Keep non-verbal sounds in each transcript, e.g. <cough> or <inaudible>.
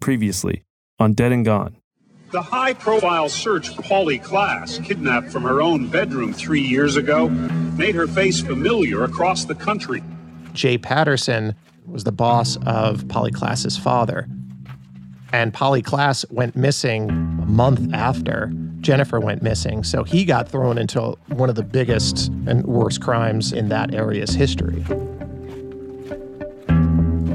Previously on Dead and Gone. The high profile search Polly Klaas, kidnapped from her own bedroom three years ago, made her face familiar across the country. Jay Patterson was the boss of Polly Klaas's father. And Polly Klaas went missing a month after Jennifer went missing. So he got thrown into one of the biggest and worst crimes in that area's history.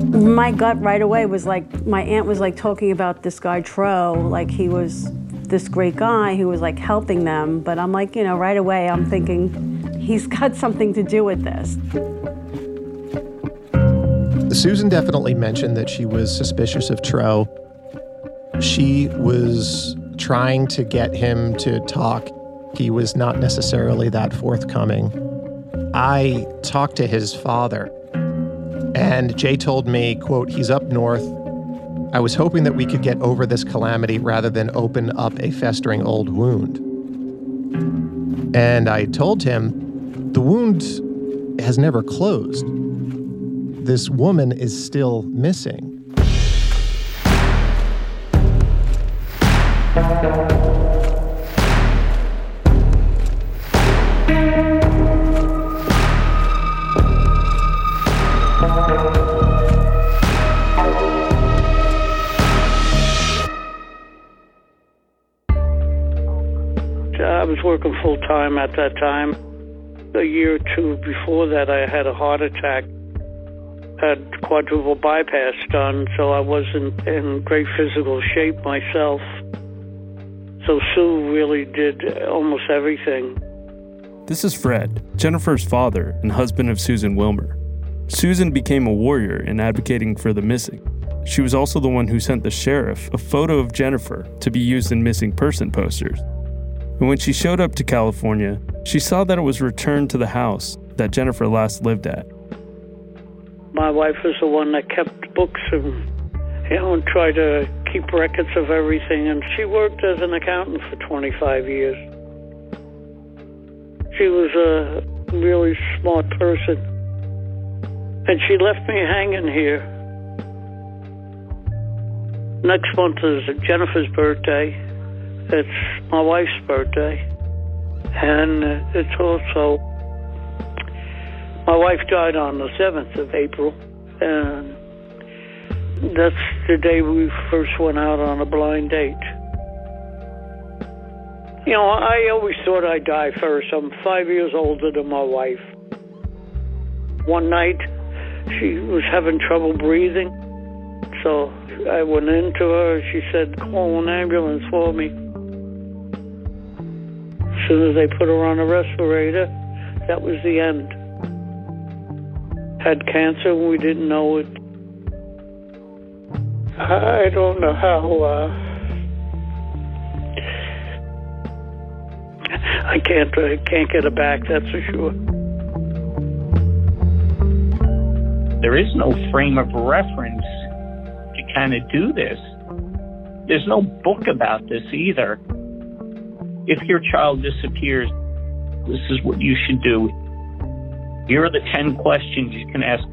My gut right away was like, my aunt was like talking about this guy Tro, like he was this great guy who was like helping them. But I'm like, you know, right away I'm thinking he's <laughs> got something to do with this. Susan definitely mentioned that she was suspicious of Tro. She was trying to get him to talk. He was not necessarily that forthcoming. I talked to his father, and Jay told me, quote, he's up north. I was hoping that we could get over this calamity rather than open up a festering old wound. And I told him, the wound has never closed. This woman is still missing. Working full time at that time. A year or two before that, I had a heart attack, had quadruple bypass done, so I wasn't in great physical shape myself. So Sue really did almost everything. This is Fred, Jennifer's father and husband of Susan Wilmer. Susan became a warrior in advocating for the missing. She was also the one who sent the sheriff a photo of Jennifer to be used in missing person posters. And when she showed up to California, she saw that it was returned to the house that Jennifer last lived at. My wife was the one that kept books and, you know, and tried to keep records of everything. And she worked as an accountant for 25 years. She was a really smart person. And she left me hanging here. Next month is Jennifer's birthday. It's my wife's birthday. And it's also, my wife died on the 7th of April. And that's the day we first went out on a blind date. You know, I always thought I'd die first. I'm five years older than my wife. One night, she was having trouble breathing. So I went into her. She said, call an ambulance for me. Soon as they put her on a respirator, that was the end. Had cancer and we didn't know it. I don't know how. Uh, I can't. I can't get her back. That's for sure. There is no frame of reference to kind of do this. There's no book about this either. If your child disappears, this is what you should do. Here are the 10 questions you can ask.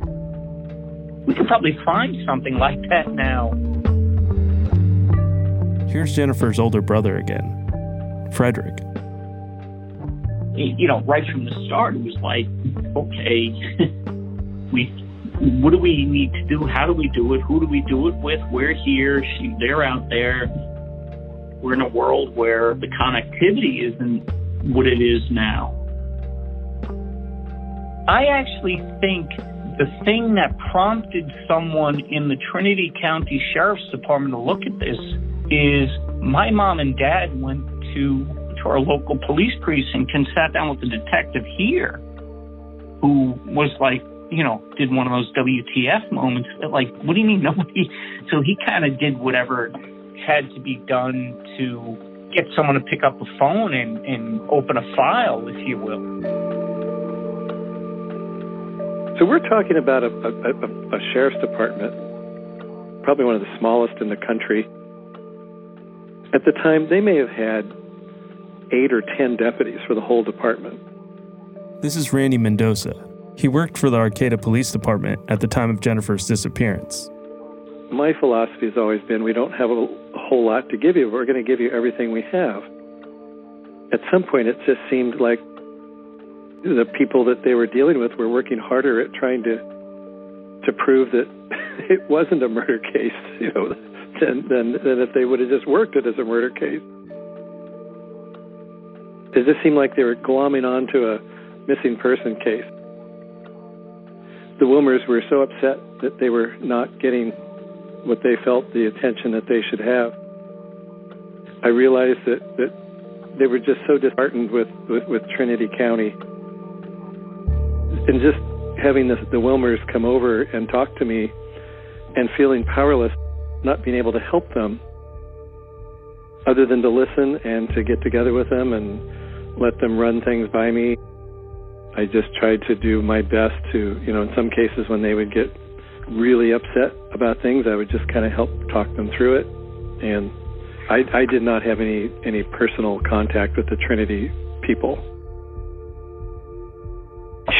We can probably find something like that now. Here's Jennifer's older brother again, Frederick. You know, right from the start, it was like, okay, <laughs> we, what do we need to do? How do we do it? Who do we do it with? We're here. She, they're out there. We're in a world where the connectivity isn't what it is now. I actually think the thing that prompted someone in the Trinity County Sheriff's Department to look at this is my mom and dad went to, to our local police precinct and sat down with the detective here who was like, you know, did one of those WTF moments. Like, what do you mean nobody? So he kind of did whatever had to be done to get someone to pick up a phone and, and open a file, if you will. So we're talking about a, a, a, a sheriff's department, probably one of the smallest in the country. At the time, they may have had eight or ten deputies for the whole department. This is Randy Mendoza. He worked for the Arcata Police Department at the time of Jennifer's disappearance. My philosophy has always been we don't have a, whole lot to give you, we're going to give you everything we have. At some point, it just seemed like the people that they were dealing with were working harder at trying to to prove that <laughs> it wasn't a murder case, <laughs> you know, than than, than if they would have just worked it as a murder case. It just seemed like they were glomming onto a missing person case. The Wilmers were so upset that they were not getting what they felt the attention that they should have. I realized that, that they were just so disheartened with, with, with Trinity County. And just having the, the Wilmers come over and talk to me and feeling powerless, not being able to help them, other than to listen and to get together with them and let them run things by me. I just tried to do my best to, you know, in some cases when they would get really upset about things, I would just kind of help talk them through it. And I, I did not have any, any personal contact with the Trinity people.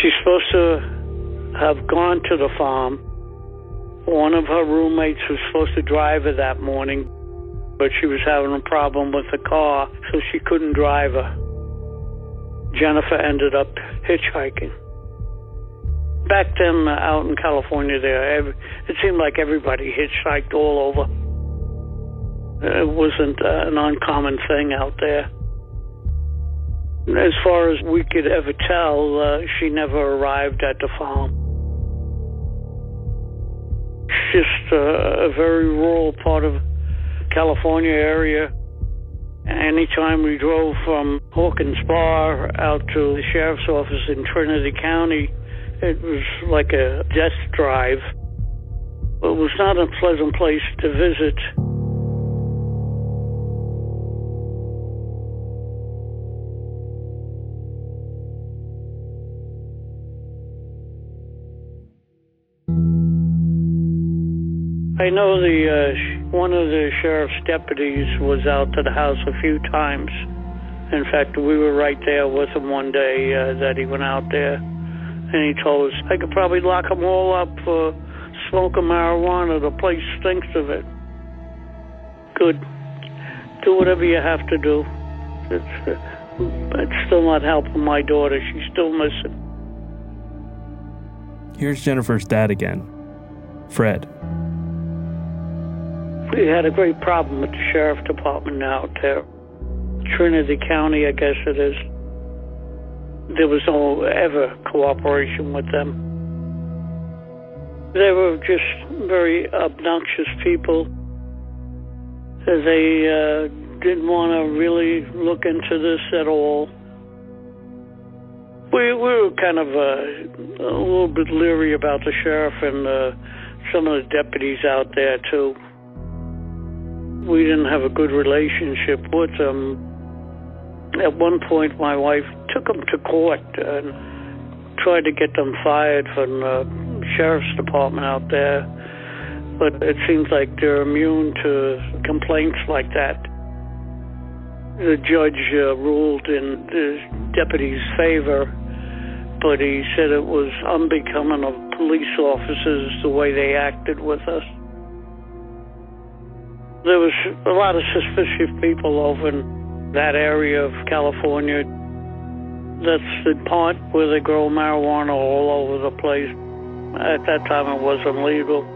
She's supposed to have gone to the farm. One of her roommates was supposed to drive her that morning, but she was having a problem with the car, so she couldn't drive her. Jennifer ended up hitchhiking. Back then, uh, out in California, there it seemed like everybody hitchhiked all over. It wasn't uh, an uncommon thing out there. As far as we could ever tell, uh, she never arrived at the farm. Just uh, a very rural part of California area. Anytime we drove from Hawkins Bar out to the sheriff's office in Trinity County, it was like a death drive. It was not a pleasant place to visit. I know the uh, one of the sheriff's deputies was out to the house a few times. In fact, we were right there with him one day uh, that he went out there, and he told us I could probably lock them all up for smoking marijuana. The place stinks of it. Good. Do whatever you have to do. It's, uh, it's still not helping my daughter. She's still missing. Here's Jennifer's dad again, Fred. We had a great problem with the sheriff department out there. Trinity County, I guess it is. There was no ever cooperation with them. They were just very obnoxious people. They uh, didn't want to really look into this at all. We, we were kind of uh, a little bit leery about the sheriff and uh, some of the deputies out there, too we didn't have a good relationship with them. At one point, my wife took them to court and tried to get them fired from the sheriff's department out there. But it seems like they're immune to complaints like that. The judge uh, ruled in the deputy's favor, but he said it was unbecoming of police officers the way they acted with us there was a lot of suspicious people over that area of California. That's the part where they grow marijuana all over the place. At that time, it wasn't legal.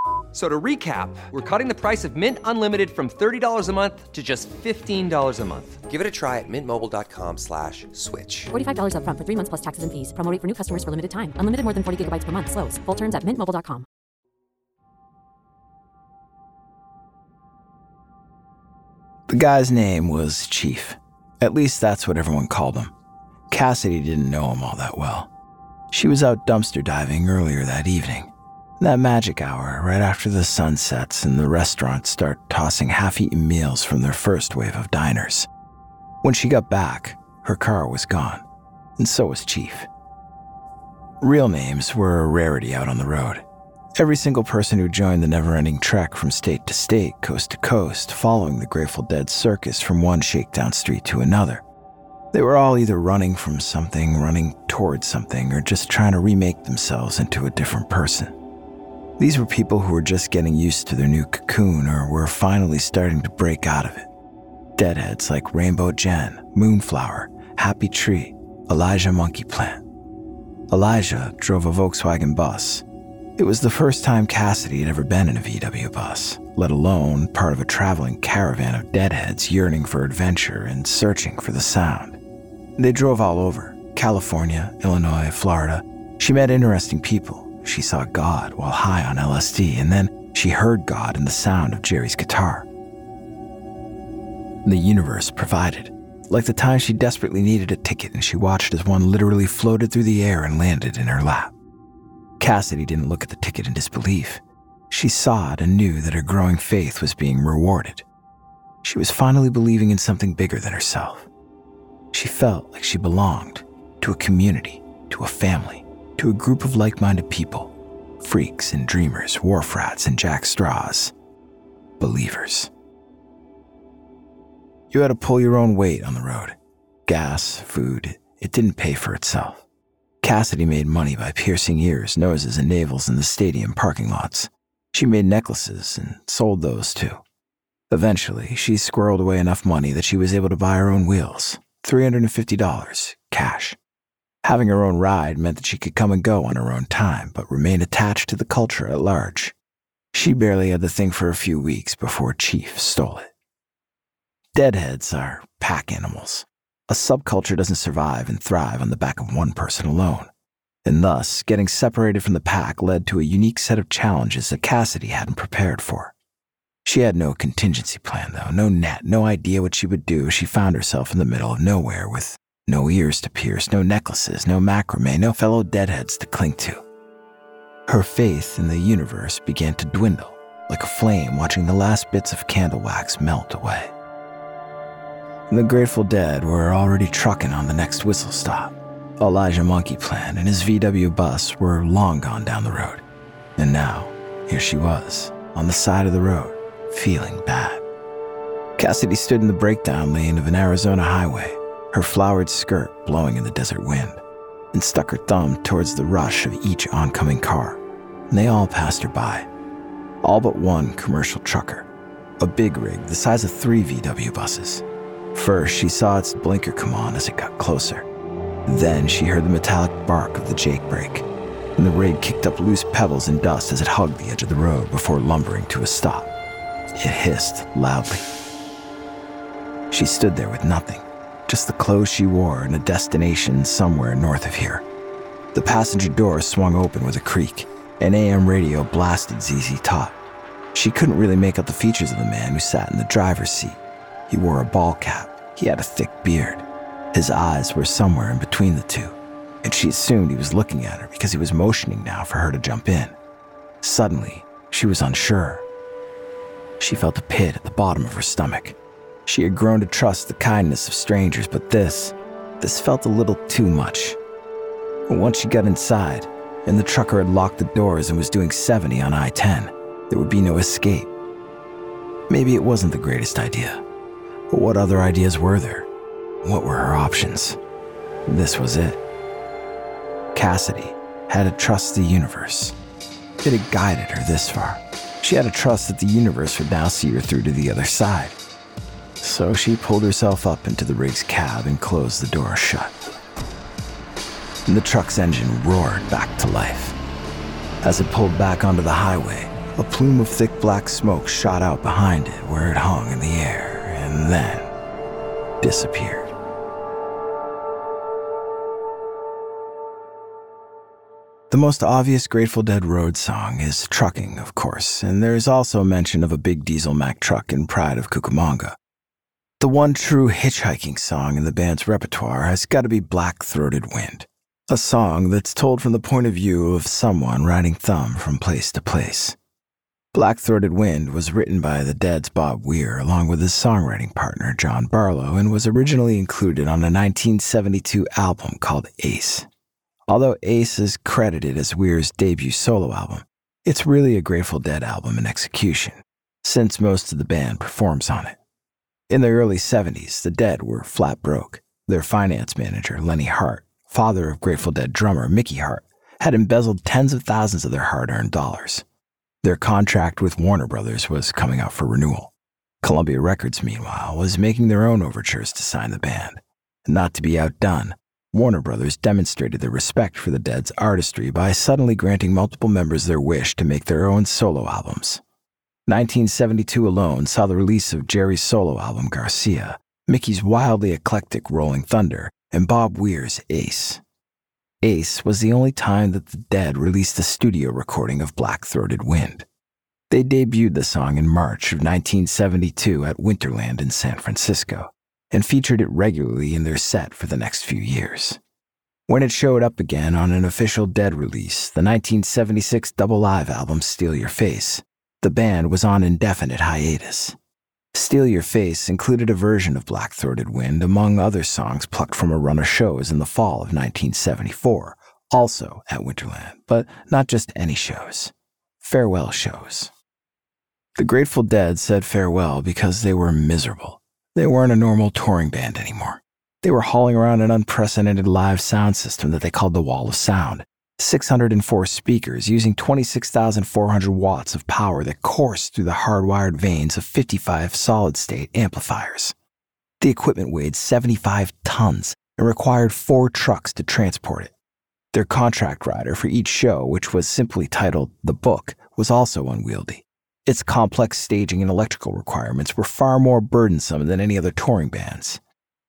F- So to recap, we're cutting the price of Mint Unlimited from $30 a month to just $15 a month. Give it a try at mintmobile.com slash switch. $45 upfront for three months plus taxes and fees. Promo rate for new customers for limited time. Unlimited more than 40 gigabytes per month. Slows. Full terms at mintmobile.com. The guy's name was Chief. At least that's what everyone called him. Cassidy didn't know him all that well. She was out dumpster diving earlier that evening. That magic hour, right after the sun sets and the restaurants start tossing half eaten meals from their first wave of diners. When she got back, her car was gone, and so was Chief. Real names were a rarity out on the road. Every single person who joined the never ending trek from state to state, coast to coast, following the Grateful Dead circus from one shakedown street to another. They were all either running from something, running towards something, or just trying to remake themselves into a different person. These were people who were just getting used to their new cocoon or were finally starting to break out of it. Deadheads like Rainbow Jen, Moonflower, Happy Tree, Elijah Monkey Plant. Elijah drove a Volkswagen bus. It was the first time Cassidy had ever been in a VW bus, let alone part of a traveling caravan of deadheads yearning for adventure and searching for the sound. They drove all over California, Illinois, Florida. She met interesting people. She saw God while high on LSD, and then she heard God in the sound of Jerry's guitar. The universe provided, like the time she desperately needed a ticket and she watched as one literally floated through the air and landed in her lap. Cassidy didn't look at the ticket in disbelief. She saw it and knew that her growing faith was being rewarded. She was finally believing in something bigger than herself. She felt like she belonged to a community, to a family, to a group of like minded people freaks and dreamers, wharf rats and jack straws, believers. You had to pull your own weight on the road. Gas, food, it didn't pay for itself. Cassidy made money by piercing ears, noses, and navels in the stadium parking lots. She made necklaces and sold those too. Eventually, she squirreled away enough money that she was able to buy her own wheels $350, cash. Having her own ride meant that she could come and go on her own time, but remain attached to the culture at large. She barely had the thing for a few weeks before Chief stole it. Deadheads are pack animals. A subculture doesn't survive and thrive on the back of one person alone. And thus, getting separated from the pack led to a unique set of challenges that Cassidy hadn't prepared for. She had no contingency plan, though, no net, no idea what she would do if she found herself in the middle of nowhere with no ears to pierce, no necklaces, no macrame, no fellow deadheads to cling to. Her faith in the universe began to dwindle, like a flame watching the last bits of candle wax melt away. The Grateful Dead were already trucking on the next whistle stop. Elijah Monkey Plant and his VW bus were long gone down the road. And now, here she was, on the side of the road, feeling bad. Cassidy stood in the breakdown lane of an Arizona highway, her flowered skirt blowing in the desert wind, and stuck her thumb towards the rush of each oncoming car. And they all passed her by. All but one commercial trucker, a big rig the size of three VW buses. First, she saw its blinker come on as it got closer. Then she heard the metallic bark of the Jake brake, and the rig kicked up loose pebbles and dust as it hugged the edge of the road before lumbering to a stop. It hissed loudly. She stood there with nothing, just the clothes she wore and a destination somewhere north of here. The passenger door swung open with a creak. An AM radio blasted ZZ Top. She couldn't really make out the features of the man who sat in the driver's seat. He wore a ball cap. He had a thick beard. His eyes were somewhere in between the two, and she assumed he was looking at her because he was motioning now for her to jump in. Suddenly, she was unsure. She felt a pit at the bottom of her stomach. She had grown to trust the kindness of strangers, but this, this felt a little too much. Once she got inside, and the trucker had locked the doors and was doing 70 on I 10, there would be no escape. Maybe it wasn't the greatest idea, but what other ideas were there? What were her options? This was it. Cassidy had to trust the universe. It had guided her this far. She had to trust that the universe would now see her through to the other side. So she pulled herself up into the rig's cab and closed the door shut. And the truck's engine roared back to life. As it pulled back onto the highway, a plume of thick black smoke shot out behind it where it hung in the air and then disappeared. The most obvious Grateful Dead road song is Trucking, of course, and there is also mention of a big diesel Mack truck in Pride of Cucamonga. The one true hitchhiking song in the band's repertoire has got to be Black Throated Wind, a song that's told from the point of view of someone riding thumb from place to place. Black Throated Wind was written by the Dead's Bob Weir along with his songwriting partner John Barlow and was originally included on a 1972 album called Ace. Although Ace is credited as Weir's debut solo album, it's really a Grateful Dead album in execution, since most of the band performs on it. In the early 70s, the Dead were flat broke. Their finance manager, Lenny Hart, father of Grateful Dead drummer Mickey Hart, had embezzled tens of thousands of their hard earned dollars. Their contract with Warner Brothers was coming up for renewal. Columbia Records, meanwhile, was making their own overtures to sign the band. Not to be outdone, Warner Brothers demonstrated their respect for the Dead's artistry by suddenly granting multiple members their wish to make their own solo albums. 1972 alone saw the release of Jerry's solo album Garcia, Mickey's wildly eclectic Rolling Thunder, and Bob Weir's Ace. Ace was the only time that the Dead released a studio recording of Black Throated Wind. They debuted the song in March of 1972 at Winterland in San Francisco and featured it regularly in their set for the next few years. When it showed up again on an official Dead release, the 1976 double live album Steal Your Face, the band was on indefinite hiatus. Steal Your Face included a version of Black Throated Wind among other songs plucked from a run of shows in the fall of 1974, also at Winterland, but not just any shows. Farewell shows. The Grateful Dead said farewell because they were miserable. They weren't a normal touring band anymore. They were hauling around an unprecedented live sound system that they called the Wall of Sound. 604 speakers using 26,400 watts of power that coursed through the hardwired veins of 55 solid state amplifiers. The equipment weighed 75 tons and required four trucks to transport it. Their contract rider for each show, which was simply titled The Book, was also unwieldy. Its complex staging and electrical requirements were far more burdensome than any other touring bands.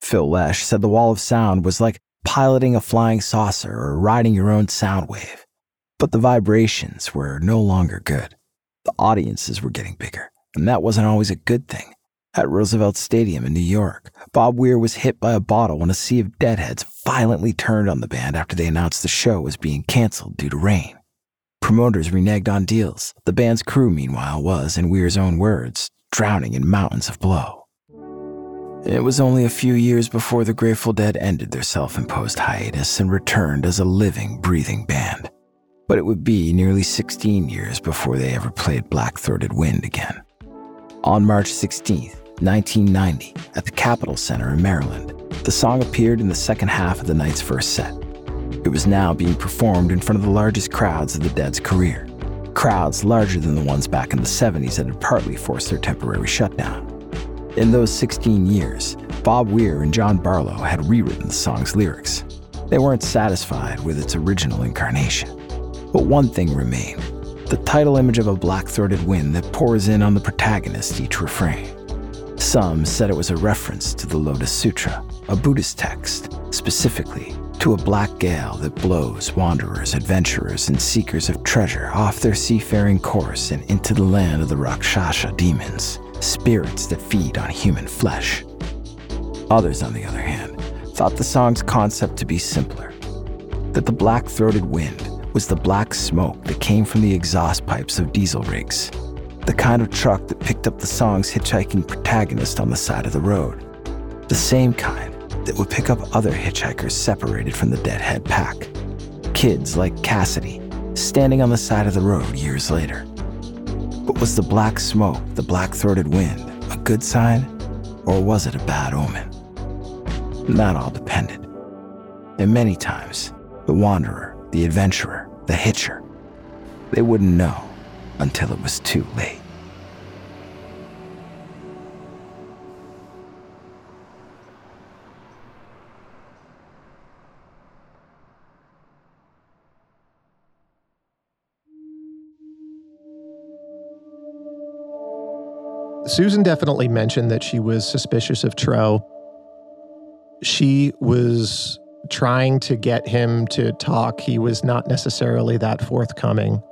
Phil Lesh said the Wall of Sound was like piloting a flying saucer or riding your own sound wave. But the vibrations were no longer good. The audiences were getting bigger, and that wasn't always a good thing. At Roosevelt Stadium in New York, Bob Weir was hit by a bottle when a sea of deadheads violently turned on the band after they announced the show was being canceled due to rain. Promoters reneged on deals. The band's crew, meanwhile, was, in Weir's own words, drowning in mountains of blow. It was only a few years before the Grateful Dead ended their self imposed hiatus and returned as a living, breathing band. But it would be nearly 16 years before they ever played Black Throated Wind again. On March 16, 1990, at the Capital Centre in Maryland, the song appeared in the second half of the night's first set. It was now being performed in front of the largest crowds of the Dead's career. Crowds larger than the ones back in the 70s that had partly forced their temporary shutdown. In those 16 years, Bob Weir and John Barlow had rewritten the song's lyrics. They weren't satisfied with its original incarnation. But one thing remained the title image of a black throated wind that pours in on the protagonist each refrain. Some said it was a reference to the Lotus Sutra, a Buddhist text, specifically to a black gale that blows wanderers, adventurers, and seekers of treasure off their seafaring course and into the land of the Rakshasa demons, spirits that feed on human flesh. Others, on the other hand, thought the song's concept to be simpler that the black throated wind was the black smoke that came from the exhaust pipes of diesel rigs, the kind of truck that picked up the song's hitchhiking protagonist on the side of the road, the same kind that would pick up other hitchhikers separated from the deadhead pack. Kids like Cassidy, standing on the side of the road years later. But was the black smoke, the black throated wind, a good sign, or was it a bad omen? That all depended. And many times, the wanderer, the adventurer, the hitcher, they wouldn't know until it was too late. Susan definitely mentioned that she was suspicious of Tro. She was trying to get him to talk. He was not necessarily that forthcoming.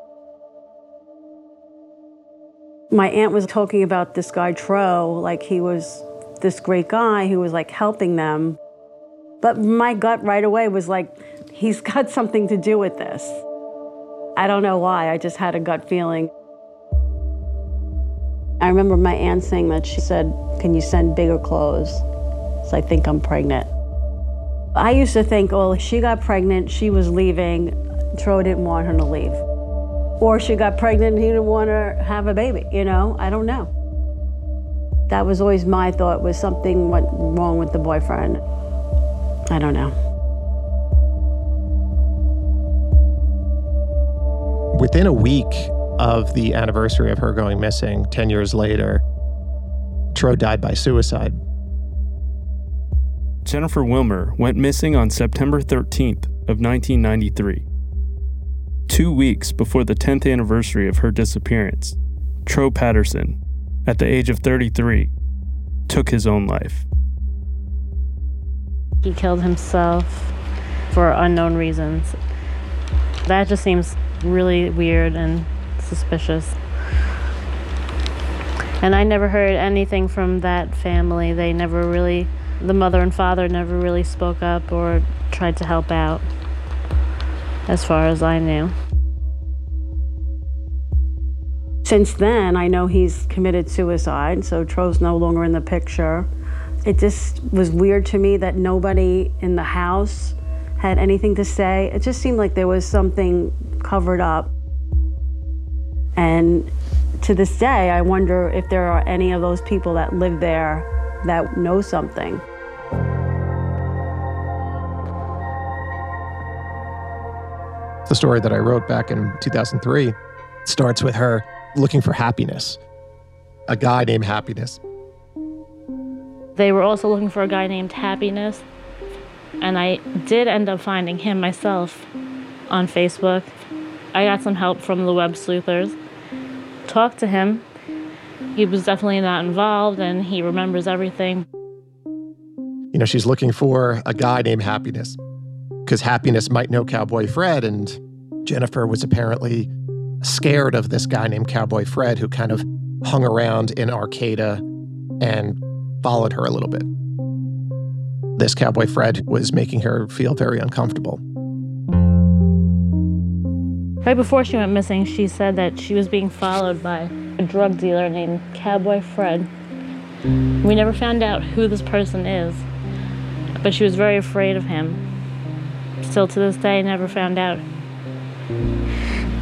My aunt was talking about this guy Tro, like he was this great guy who was like helping them. But my gut right away was like, he's <laughs> got something to do with this. I don't know why, I just had a gut feeling. I remember my aunt saying that she said, Can you send bigger clothes? So I think I'm pregnant. I used to think, oh, she got pregnant, she was leaving, Tro didn't want her to leave. Or she got pregnant and he didn't want her to have a baby, you know? I don't know. That was always my thought was something went wrong with the boyfriend. I don't know. Within a week of the anniversary of her going missing, 10 years later, Tro died by suicide. Jennifer Wilmer went missing on September 13th of 1993. Two weeks before the 10th anniversary of her disappearance, Tro Patterson, at the age of 33, took his own life. He killed himself for unknown reasons. That just seems really weird and suspicious. And I never heard anything from that family. They never really, the mother and father never really spoke up or tried to help out, as far as I knew. Since then, I know he's committed suicide, so Tro's no longer in the picture. It just was weird to me that nobody in the house had anything to say. It just seemed like there was something covered up. And to this day, I wonder if there are any of those people that live there that know something. The story that I wrote back in 2003 starts with her looking for happiness, a guy named Happiness. They were also looking for a guy named Happiness, and I did end up finding him myself on Facebook. I got some help from the web sleuthers. Talked to him. He was definitely not involved and he remembers everything. You know, she's looking for a guy named Happiness because Happiness might know Cowboy Fred, and Jennifer was apparently scared of this guy named Cowboy Fred who kind of hung around in Arcata and followed her a little bit. This Cowboy Fred was making her feel very uncomfortable. Right before she went missing, she said that she was being followed by a drug dealer named Cowboy Fred. We never found out who this person is, but she was very afraid of him. Still to this day, never found out.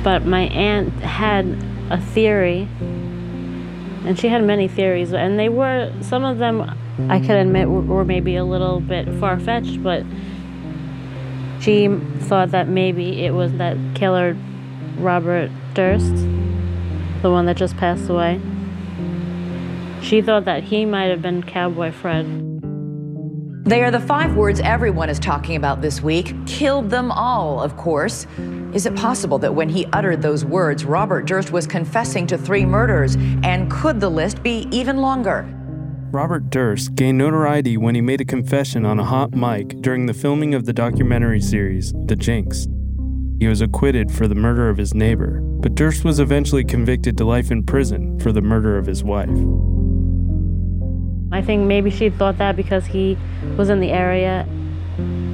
But my aunt had a theory, and she had many theories, and they were, some of them I can admit were, maybe a little bit far fetched, but she thought that maybe it was that killer Robert Durst, the one that just passed away. She thought that he might have been Cowboy Fred. They are the five words everyone is talking about this week. Killed them all, of course. Is it possible that when he uttered those words, Robert Durst was confessing to three murders? And could the list be even longer? Robert Durst gained notoriety when he made a confession on a hot mic during the filming of the documentary series, The Jinx. He was acquitted for the murder of his neighbor, but Durst was eventually convicted to life in prison for the murder of his wife. I think maybe she thought that because he was in the area,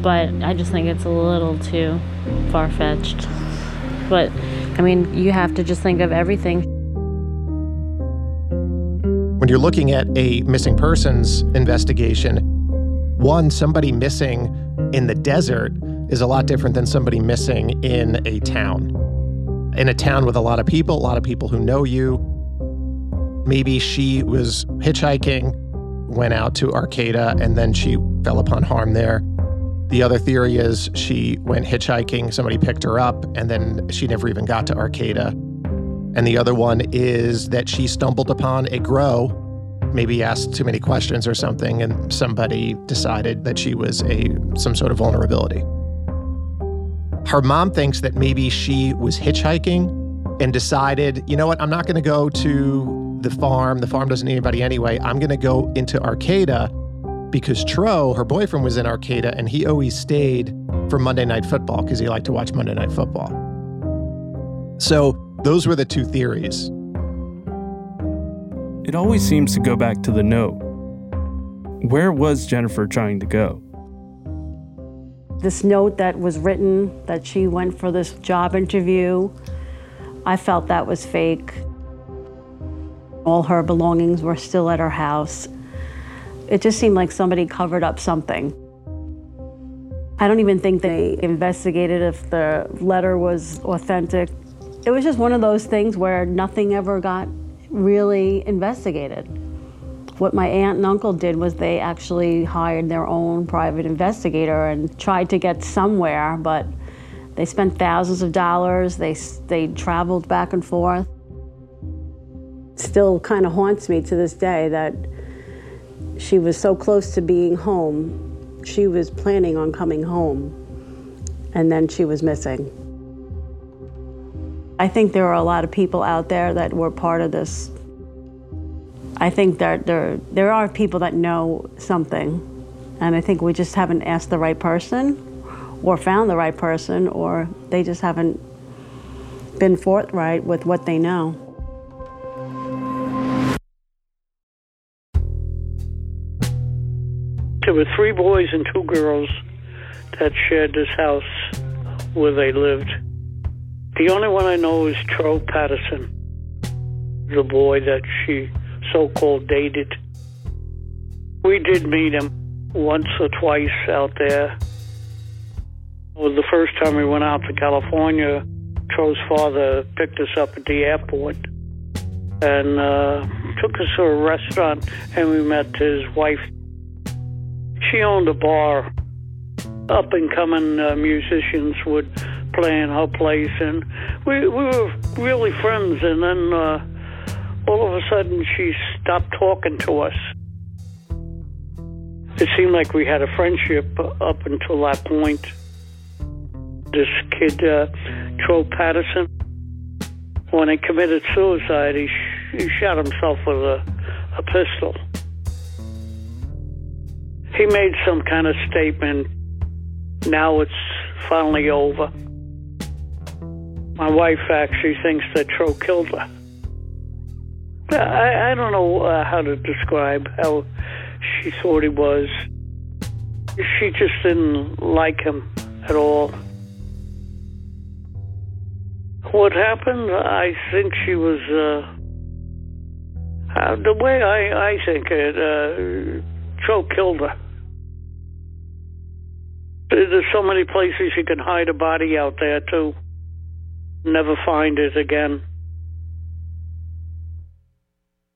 but I just think it's a little too far fetched. But I mean, you have to just think of everything. When you're looking at a missing persons investigation, one, somebody missing in the desert is a lot different than somebody missing in a town. In a town with a lot of people, a lot of people who know you. Maybe she was hitchhiking, went out to Arcata, and then she fell upon harm there. The other theory is she went hitchhiking, somebody picked her up, and then she never even got to Arcata. And the other one is that she stumbled upon a grow, maybe asked too many questions or something, and somebody decided that she was a some sort of vulnerability. Her mom thinks that maybe she was hitchhiking and decided, you know what, I'm not going to go to the farm. The farm doesn't need anybody anyway. I'm going to go into Arcata because Tro, her boyfriend, was in Arcata and he always stayed for Monday Night Football because he liked to watch Monday Night Football. So those were the two theories. It always seems to go back to the note. Where was Jennifer trying to go? This note that was written that she went for this job interview, I felt that was fake. All her belongings were still at her house. It just seemed like somebody covered up something. I don't even think they investigated if the letter was authentic. It was just one of those things where nothing ever got really investigated. What my aunt and uncle did was they actually hired their own private investigator and tried to get somewhere, but they spent thousands of dollars. They, they traveled back and forth. Still kind of haunts me to this day that she was so close to being home. She was planning on coming home, and then she was missing. I think there are a lot of people out there that were part of this. I think that there, there are people that know something, and I think we just haven't asked the right person or found the right person, or they just haven't been forthright with what they know. There were three boys and two girls that shared this house where they lived. The only one I know is Tro Patterson, the boy that she so called dated. We did meet him once or twice out there. It was the first time we went out to California. Tro's father picked us up at the airport and uh, took us to a restaurant, and we met his wife. She owned a bar. Up and coming uh, musicians would play in her place, and we, we were really friends. And then uh, all of a sudden, she stopped talking to us. It seemed like we had a friendship up until that point. This kid, uh, Tro Patterson, when he committed suicide, he, sh- he shot himself with a, a pistol. He made some kind of statement. Now it's finally over. My wife actually thinks that Tro killed her. I, I don't know uh, how to describe how she thought he was. She just didn't like him at all. What happened? I think she was. Uh, uh, the way I, I think it, uh, Tro killed her. There's so many places you can hide a body out there, too. Never find it again.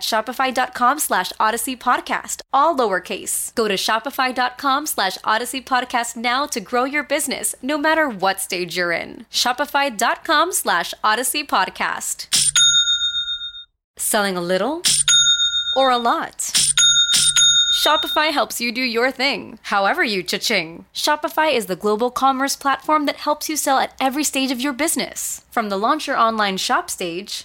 shopify.com slash odyssey podcast, all lowercase. Go to shopify.com slash odyssey podcast now to grow your business, no matter what stage you're in. Shopify.com slash odyssey podcast. Selling a little or a lot? Shopify helps you do your thing, however you cha-ching. Shopify is the global commerce platform that helps you sell at every stage of your business. From the launch your online shop stage,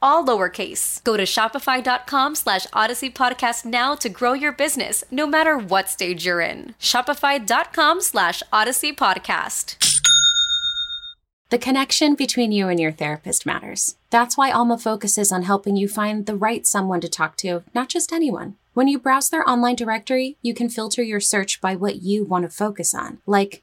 all lowercase. Go to shopify.com slash odyssey podcast now to grow your business, no matter what stage you're in. Shopify.com slash odyssey podcast. The connection between you and your therapist matters. That's why Alma focuses on helping you find the right someone to talk to, not just anyone. When you browse their online directory, you can filter your search by what you want to focus on, like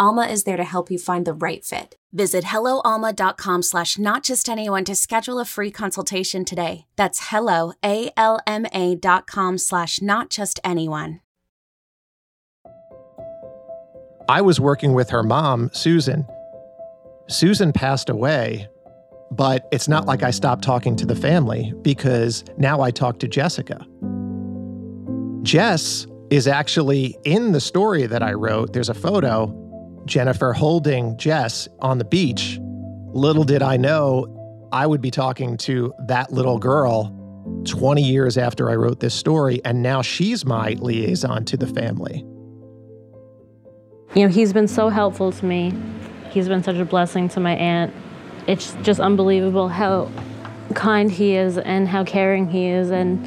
Alma is there to help you find the right fit. Visit helloalma.com slash not just anyone to schedule a free consultation today. That's hello, A-L-M-A dot com slash not just anyone. I was working with her mom, Susan. Susan passed away, but it's not like I stopped talking to the family because now I talk to Jessica. Jess is actually in the story that I wrote. There's a photo Jennifer holding Jess on the beach. Little did I know I would be talking to that little girl 20 years after I wrote this story, and now she's my liaison to the family. You know, he's been so helpful to me. He's been such a blessing to my aunt. It's just unbelievable how kind he is and how caring he is and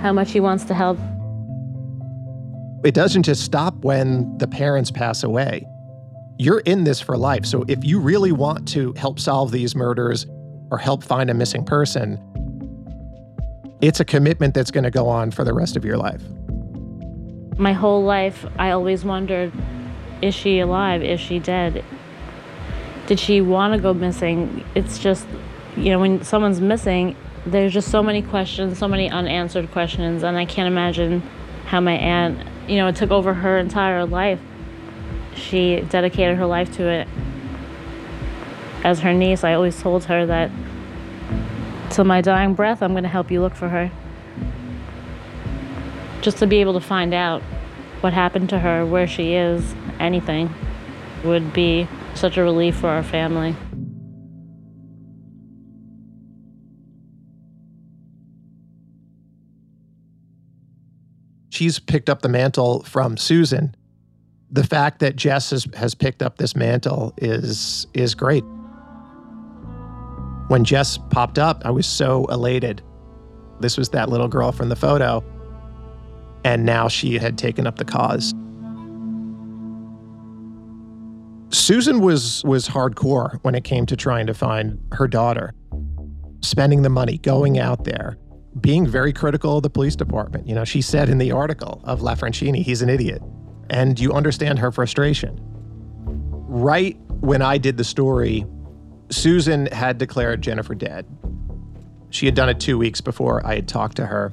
how much he wants to help. It doesn't just stop when the parents pass away you're in this for life. So if you really want to help solve these murders or help find a missing person, it's a commitment that's going to go on for the rest of your life. My whole life, I always wondered is she alive? Is she dead? Did she want to go missing? It's just, you know, when someone's missing, there's just so many questions, so many unanswered questions, and I can't imagine how my aunt, you know, it took over her entire life she dedicated her life to it. As her niece, I always told her that till my dying breath, I'm going to help you look for her. Just to be able to find out what happened to her, where she is, anything, would be such a relief for our family. She's picked up the mantle from Susan the fact that Jess has, has picked up this mantle is is great. When Jess popped up, I was so elated. This was that little girl from the photo. and now she had taken up the cause. Susan was was hardcore when it came to trying to find her daughter. Spending the money, going out there, being very critical of the police department. You know, she said in the article of LaFrancini, he's an idiot. And you understand her frustration. Right when I did the story, Susan had declared Jennifer dead. She had done it two weeks before I had talked to her.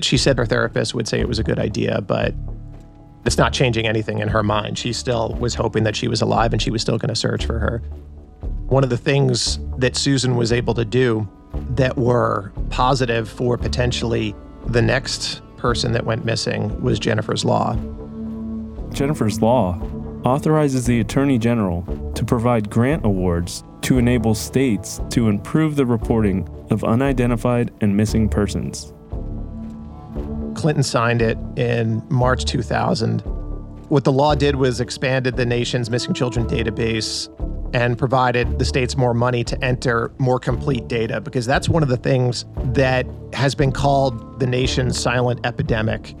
She said her therapist would say it was a good idea, but it's not changing anything in her mind. She still was hoping that she was alive and she was still going to search for her. One of the things that Susan was able to do that were positive for potentially the next person that went missing was Jennifer's Law. Jennifer's Law authorizes the Attorney General to provide grant awards to enable states to improve the reporting of unidentified and missing persons. Clinton signed it in March 2000. What the law did was expanded the nation's missing children database and provided the states more money to enter more complete data because that's one of the things that has been called the nation's silent epidemic.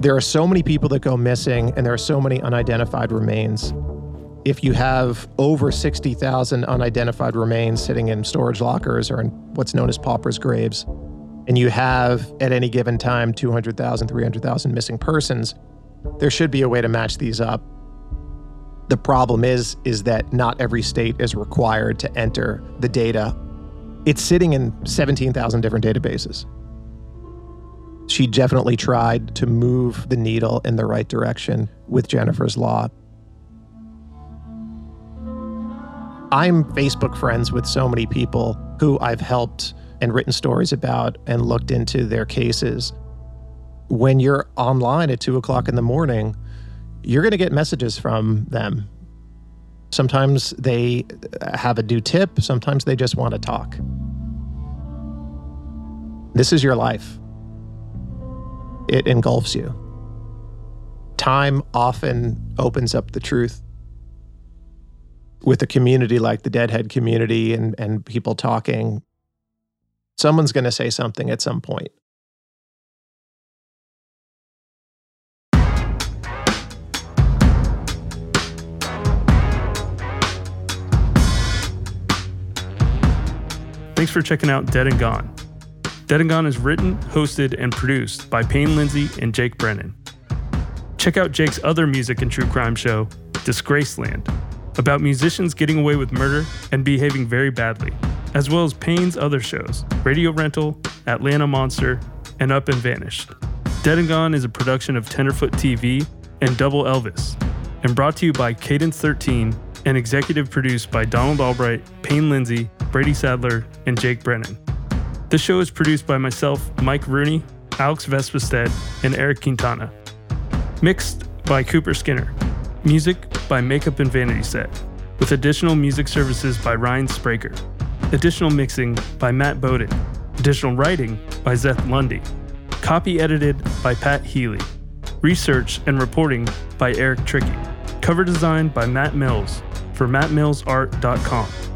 There are so many people that go missing and there are so many unidentified remains. If you have over 60,000 unidentified remains sitting in storage lockers or in what's known as paupers' graves, and you have at any given time 200,000, 300,000 missing persons, there should be a way to match these up. The problem is is that not every state is required to enter the data. It's sitting in 17,000 different databases. She definitely tried to move the needle in the right direction with Jennifer's Law. I'm Facebook friends with so many people who I've helped and written stories about and looked into their cases. When you're online at two o'clock in the morning, you're going to get messages from them. Sometimes they uh, have a new tip, sometimes they just want to talk. This is your life, it engulfs you. Time often opens up the truth. With a community like the Deadhead community and, and people talking, someone's going to say something at some point. Thanks for checking out Dead and Gone. Dead and Gone is written, hosted, and produced by Payne Lindsay and Jake Brennan. Check out Jake's other music and true crime show, Disgraceland, about musicians getting away with murder and behaving very badly, as well as Payne's other shows, Radio Rental, Atlanta Monster, and Up and Vanished. Dead and Gone is a production of Tenderfoot TV and Double Elvis, and brought to you by Cadence 13 and executive produced by Donald Albright, Payne Lindsay, Brady Sadler, and Jake Brennan. This show is produced by myself, Mike Rooney, Alex Vespestead, and Eric Quintana. Mixed by Cooper Skinner. Music by Makeup and Vanity Set, with additional music services by Ryan Spraker. Additional mixing by Matt Bowden. Additional writing by Zeth Lundy. Copy edited by Pat Healy. Research and reporting by Eric Tricky. Cover design by Matt Mills for mattmillsart.com.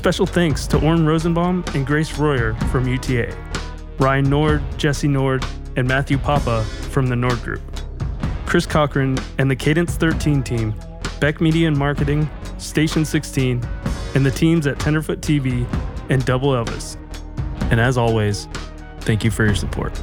Special thanks to Oren Rosenbaum and Grace Royer from UTA, Ryan Nord, Jesse Nord, and Matthew Papa from the Nord Group, Chris Cochran and the Cadence 13 team, Beck Media and Marketing, Station 16, and the teams at Tenderfoot TV and Double Elvis. And as always, thank you for your support.